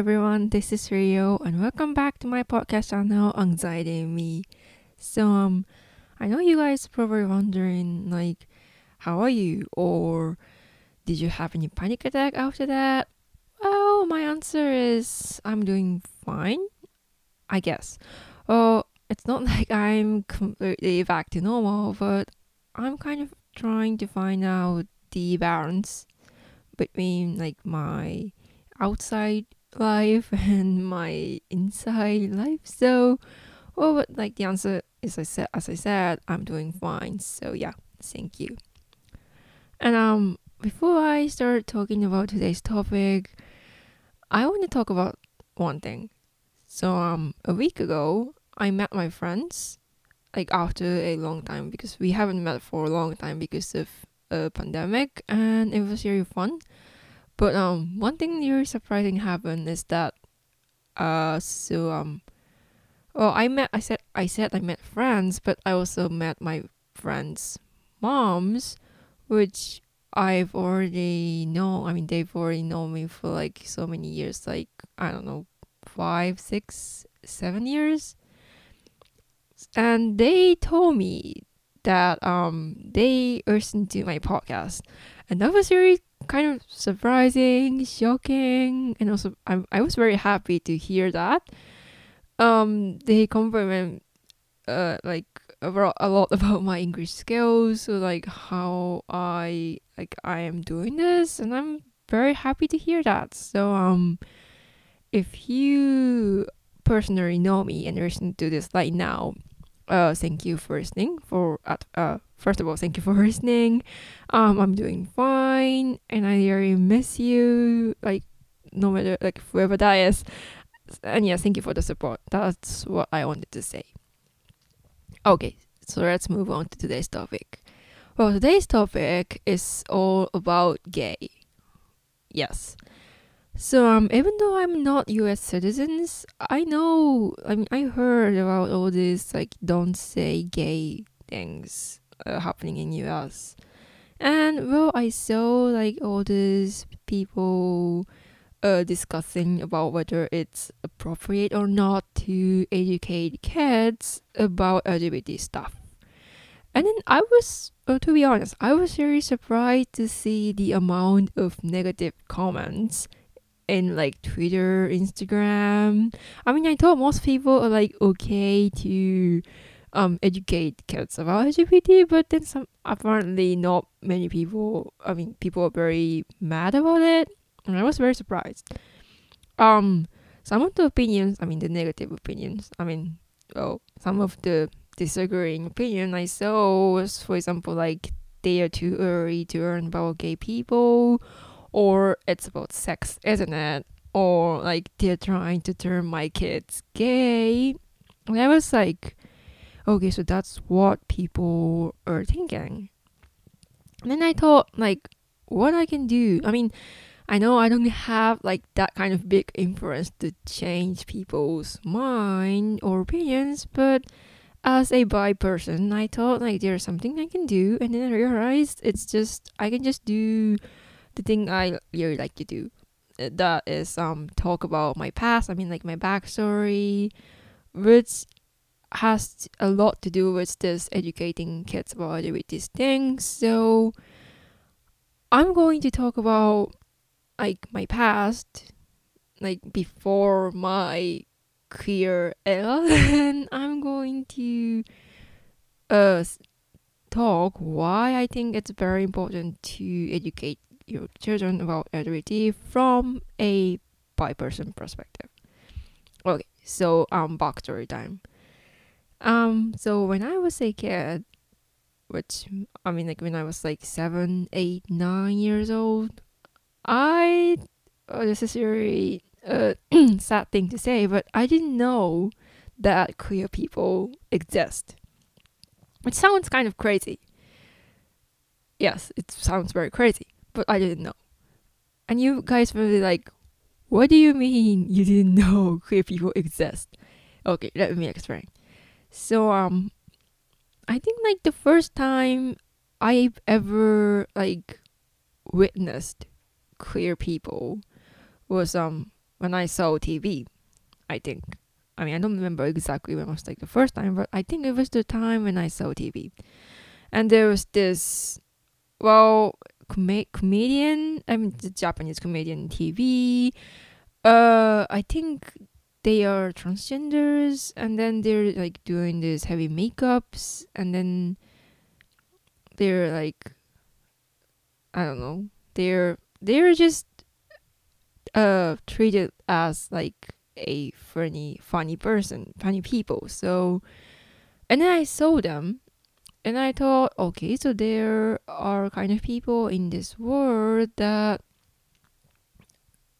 everyone, this is Rio and welcome back to my podcast channel Anxiety Me. So um I know you guys probably wondering like how are you or did you have any panic attack after that? Well, my answer is I'm doing fine. I guess. Oh, it's not like I'm completely back to normal, but I'm kind of trying to find out the balance between like my outside life and my inside life. So, well, like the answer is I said, as I said, I'm doing fine. So yeah, thank you. And um, before I start talking about today's topic, I want to talk about one thing. So um, a week ago, I met my friends, like after a long time because we haven't met for a long time because of a pandemic, and it was really fun. But um, one thing really surprising happened is that uh, so um, well, I met I said I said I met friends, but I also met my friends' moms, which I've already know. I mean, they've already known me for like so many years, like I don't know, five, six, seven years. And they told me that um they listened to my podcast, and that was really kind of surprising, shocking, and also I I was very happy to hear that. Um, they compliment uh like a lot about my English skills, so like how I like I am doing this, and I'm very happy to hear that. So um, if you personally know me and listen to this right now, uh, thank you for listening. For uh, first of all, thank you for listening. Um, I'm doing fine, and I really miss you. Like, no matter like whoever that is, and yeah, thank you for the support. That's what I wanted to say. Okay, so let's move on to today's topic. Well, today's topic is all about gay. Yes. So um, even though I'm not U.S. citizens, I know. I mean, I heard about all this like don't say gay things uh, happening in U.S. And well, I saw like all these people uh, discussing about whether it's appropriate or not to educate kids about LGBT stuff. And then I was, uh, to be honest, I was very surprised to see the amount of negative comments in like Twitter, Instagram. I mean, I thought most people are like okay to um educate kids about LGBT, but then some apparently not many people. I mean, people are very mad about it, and I was very surprised. Um, some of the opinions, I mean, the negative opinions. I mean, well, some of the disagreeing opinion I saw was, for example, like they are too early to learn about gay people or it's about sex, isn't it? Or like they're trying to turn my kids gay. And I was like, okay, so that's what people are thinking. And then I thought, like, what I can do. I mean, I know I don't have like that kind of big influence to change people's mind or opinions, but as a bi person, I thought like there's something I can do, and then I realized it's just I can just do the thing I really like to do. Uh, that is um talk about my past. I mean like my backstory, which has a lot to do with this educating kids about these things. So I'm going to talk about like my past, like before my queer era, and I'm going to uh talk why I think it's very important to educate your children about LGBT from a bi person perspective. Okay, so um backstory time. Um so when I was a kid, which I mean like when I was like seven, eight, nine years old, I oh, this is very uh, sad thing to say, but I didn't know that queer people exist. Which sounds kind of crazy. Yes, it sounds very crazy but I didn't know. And you guys were like, what do you mean you didn't know queer people exist? Okay, let me explain. So um I think like the first time I've ever like witnessed queer people was um when I saw TV. I think. I mean, I don't remember exactly when it was like the first time, but I think it was the time when I saw TV. And there was this, well, com- comedian, I mean, the Japanese comedian TV. Uh, I think they are transgenders, and then they're like doing this heavy makeups, and then they're like, I don't know, they're they're just uh treated as like a funny funny person, funny people. So, and then I saw them, and I thought, okay, so there are kind of people in this world that,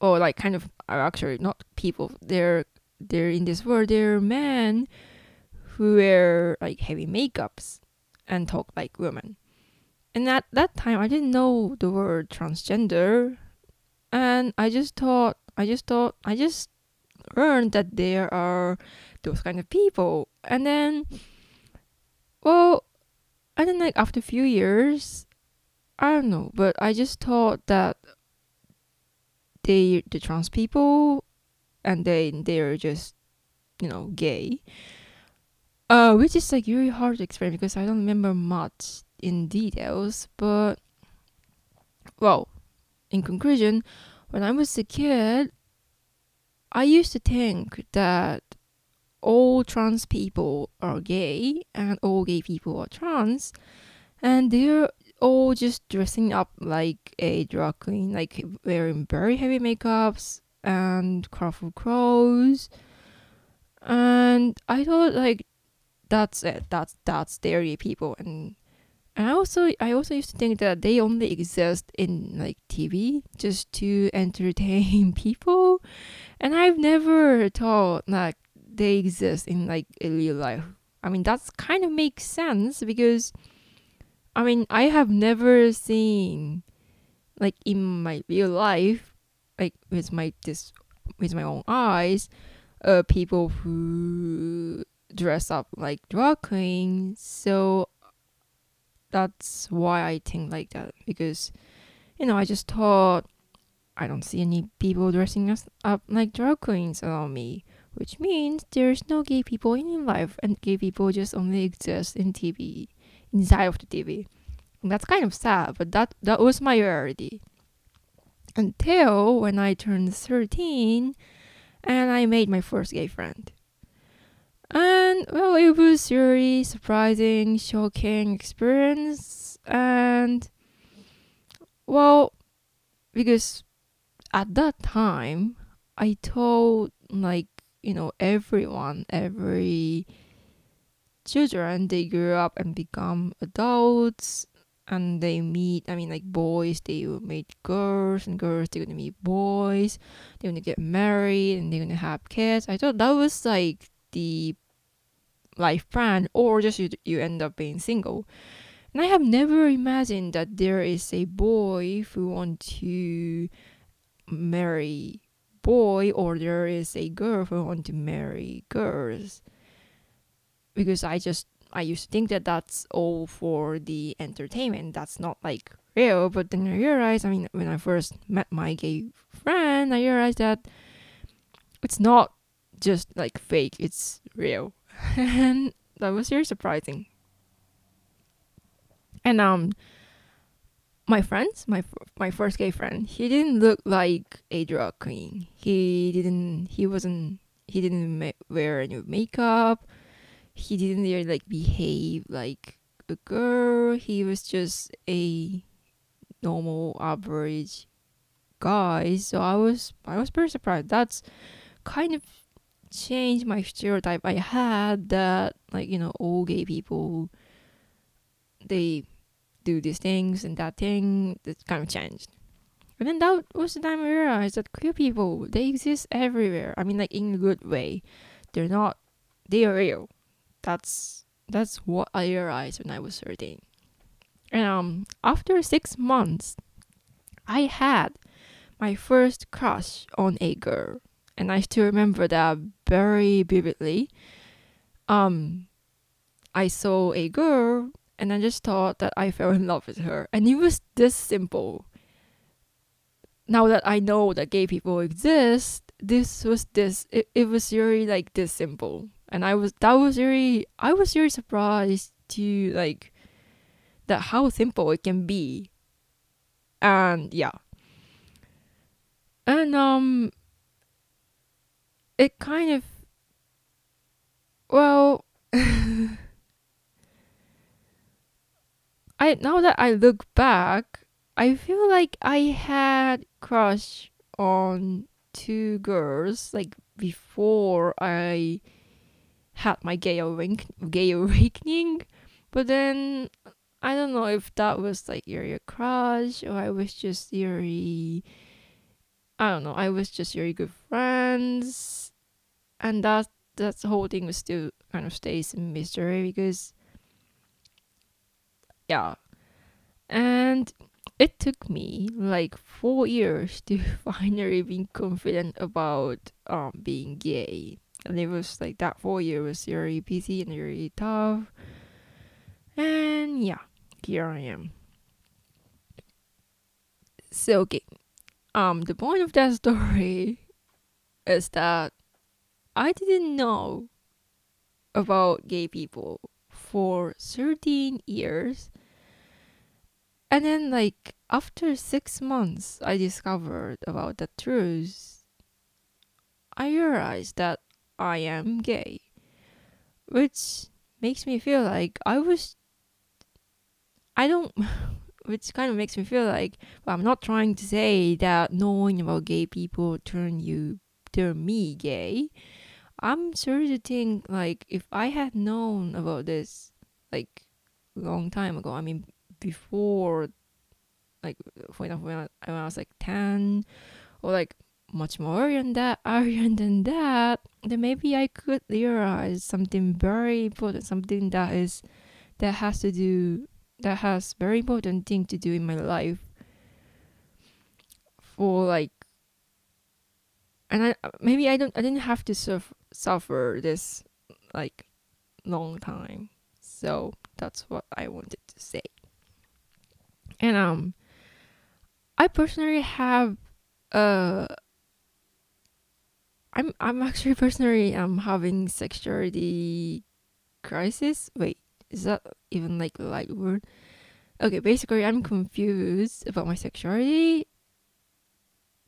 or like kind of are actually not people. They're they're in this world. They're men who wear like heavy makeups and talk like women. And at that time, I didn't know the word transgender, and I just thought, I just thought, I just learned that there are those kind of people. And then, well, and then like after a few years, I don't know, but I just thought that they the trans people and they they're just you know gay. Uh, which is like really hard to explain because I don't remember much in details, but well, in conclusion, when I was a kid, I used to think that all trans people are gay and all gay people are trans, and they're all just dressing up like a drag queen, like wearing very heavy makeups and colorful clothes. And I thought like that's it. That's that's their people, and and I also I also used to think that they only exist in like TV just to entertain people, and I've never thought like they exist in like real life. I mean that's kind of makes sense because I mean I have never seen like in my real life like with my this with my own eyes uh people who dress up like drag queens so that's why I think like that because you know I just thought I don't see any people dressing us up like drag queens around me, which means there's no gay people in life, and gay people just only exist in TV, inside of the TV. And that's kind of sad, but that that was my reality. Until when I turned 13 and I made my first gay friend. And well, it was really surprising, shocking experience. And well, because at that time, I told like you know everyone, every children, they grow up and become adults, and they meet. I mean, like boys, they will meet girls, and girls they're gonna meet boys. They're gonna get married, and they're gonna have kids. I thought that was like the life plan or just you, you end up being single and i have never imagined that there is a boy who want to marry boy or there is a girl who want to marry girls. Because i just i used to think that that's all for the entertainment. That's not like real. But then i realized i mean when i first met my gay friend i realized that it's not just like fake. It's real. And that was very surprising. And um, my friends, my my first gay friend, he didn't look like a drag queen. He didn't. He wasn't. He didn't wear any makeup. He didn't really like behave like a girl. He was just a normal, average guy. So I was I was pretty surprised. That's kind of changed my stereotype I had that like you know all gay people they do these things and that thing that kind of changed. And then that was the time I realized that queer people they exist everywhere. I mean like in a good way. They're not they are real. That's that's what I realized when I was 13. And um after six months I had my first crush on a girl and I still remember that very vividly. Um, I saw a girl, and I just thought that I fell in love with her, and it was this simple. now that I know that gay people exist, this was this it, it was really like this simple. And I was that was really I was really surprised to like that how simple it can be. And yeah. And um it kind of well I now that I look back, I feel like I had crush on two girls like before I had my gay, gay awakening, but then I don't know if that was like your crush or I was just really I don't know, I was just really good friends. And that that whole thing was still kind of stays a mystery because yeah. And it took me like four years to finally be confident about um being gay. And it was like that four years was very busy and very tough. And yeah, here I am. So okay. Um the point of that story is that I didn't know about gay people for 13 years. And then, like, after six months, I discovered about the truth. I realized that I am gay, which makes me feel like I was. I don't. which kind of makes me feel like well, I'm not trying to say that knowing about gay people turn you turn me gay I'm sure to think like if I had known about this like long time ago, I mean before like when I, when I was like ten or like much more than that Aryan than that, then maybe I could realize something very important, something that is that has to do that has very important thing to do in my life for like and I maybe I don't I didn't have to suffer this like long time. So that's what I wanted to say. And um I personally have uh I'm I'm actually personally um having sexuality crisis. Wait, is that even like a light word? Okay, basically I'm confused about my sexuality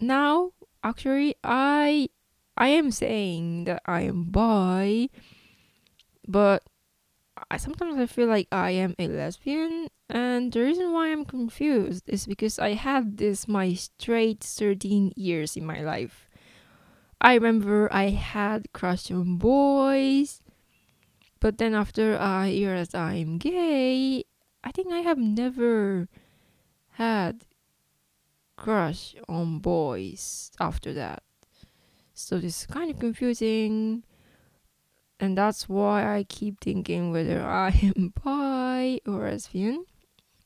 now actually I I am saying that I am bi, but I sometimes I feel like I am a lesbian, and the reason why I'm confused is because I had this my straight 13 years in my life. I remember I had crush on boys, but then after I realized I'm gay, I think I have never had crush on boys after that. So this is kind of confusing. And that's why I keep thinking whether I am bi or lesbian.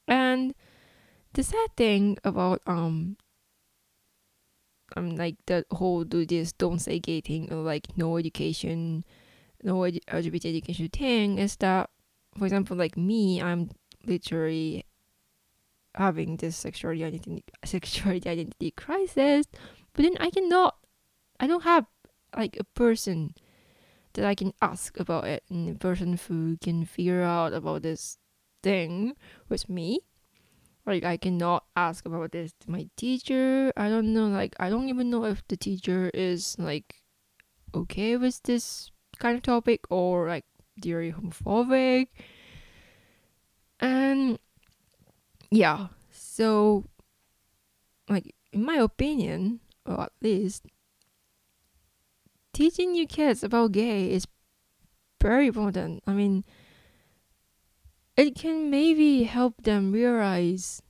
And the sad thing about um um like the whole do this don't say gay thing or like no education no LGBT education thing is that for example like me I'm literally having this sexuality identity sexuality identity crisis, but then I cannot I don't have like a person that I can ask about it and the person who can figure out about this thing with me. Like I cannot ask about this to my teacher. I don't know like I don't even know if the teacher is like okay with this kind of topic or like very homophobic. And yeah so like in my opinion or at least teaching new kids about gay is very important. I mean it can maybe help them realize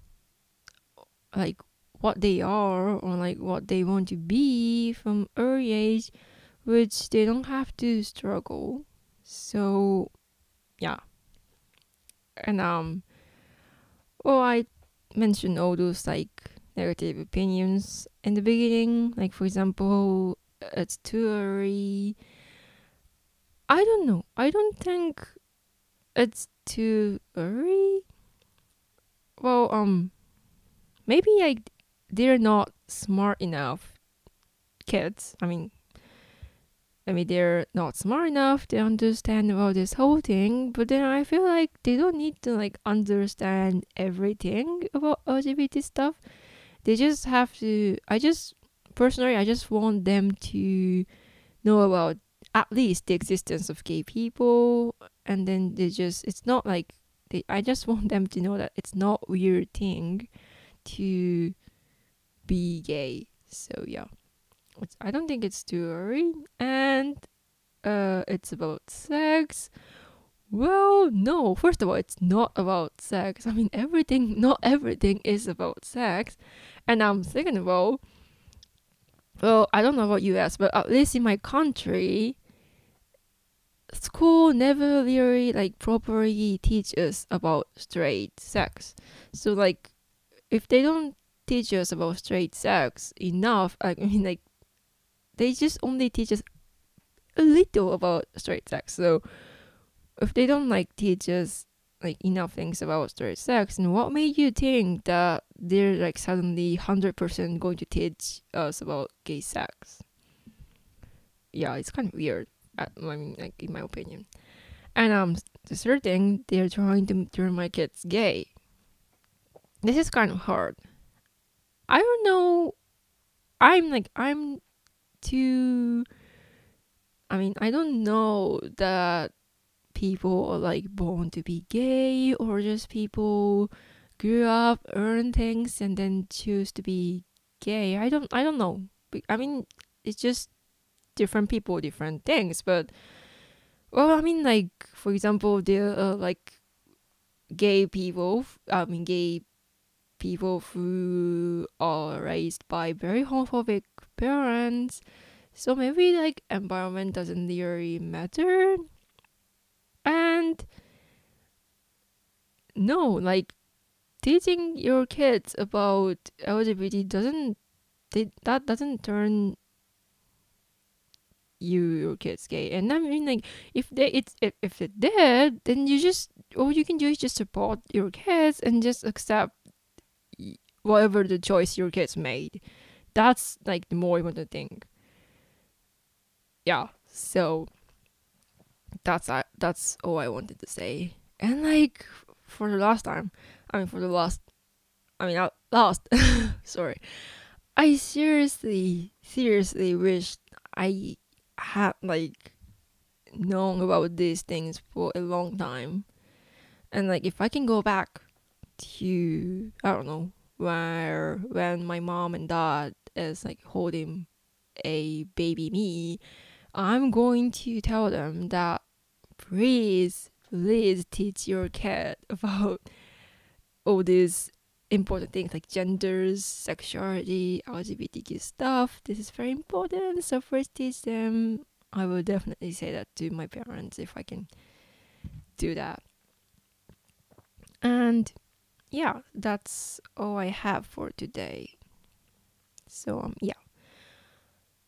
like what they are or like what they want to be from early age which they don't have to struggle. So yeah. And um well, I mentioned all those like negative opinions in the beginning. Like, for example, it's too early. I don't know. I don't think it's too early. Well, um, maybe I they're not smart enough kids. I mean, I mean they're not smart enough to understand about this whole thing, but then I feel like they don't need to like understand everything about LGBT stuff. They just have to I just personally I just want them to know about at least the existence of gay people and then they just it's not like they I just want them to know that it's not weird thing to be gay. So yeah. It's, I don't think it's too early and uh it's about sex. Well, no. First of all, it's not about sex. I mean, everything, not everything is about sex. And I'm um, second of all, well, I don't know about US, but at least in my country, school never really like properly teaches about straight sex. So like if they don't teach us about straight sex enough, I mean like they just only teach us a little about straight sex. So if they don't like teach us like enough things about straight sex, and what made you think that they're like suddenly hundred percent going to teach us about gay sex? Yeah, it's kind of weird. I mean, like in my opinion. And um, the third thing, they're trying to turn my kids gay. This is kind of hard. I don't know. I'm like I'm too. I mean, I don't know that people are like born to be gay or just people grew up, earn things, and then choose to be gay. I don't. I don't know. I mean, it's just different people different things but well i mean like for example there are uh, like gay people i mean gay people who are raised by very homophobic parents so maybe like environment doesn't really matter and no like teaching your kids about lgbt doesn't that doesn't turn you your kids gay. And i mean like if they it's if, if it did then you just all you can do is just support your kids and just accept whatever the choice your kids made. That's like the more important thing. Yeah so that's uh, that's all i wanted to say and like for the last time i mean for the last i mean last sorry i seriously seriously wish i had like known about these things for a long time. And like if I can go back to I don't know, where when my mom and dad is like holding a baby me, I'm going to tell them that please, please teach your kid about all these important things like genders, sexuality, LGBTQ stuff. This is very important. So first teach them. I will definitely say that to my parents if I can do that. And yeah, that's all I have for today. So um yeah.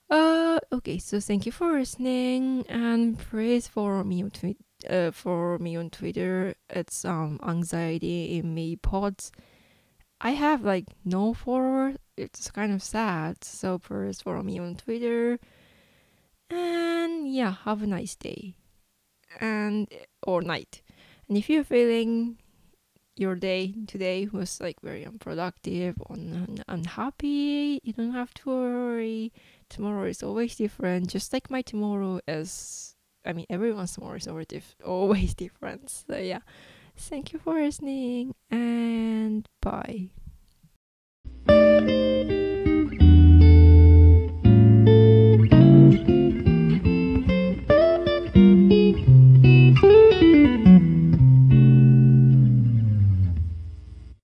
Uh okay, so thank you for listening and please follow me on Twitter. Uh, follow me on Twitter. It's um anxiety in me pods. I have like no followers. It's kind of sad. So please follow me on Twitter. And yeah, have a nice day. And or night. And if you're feeling your day today was like very unproductive or un- unhappy, you don't have to worry tomorrow is always different, just like my tomorrow is. I mean, everyone's tomorrow is always, always different. So, yeah. Thank you for listening and bye.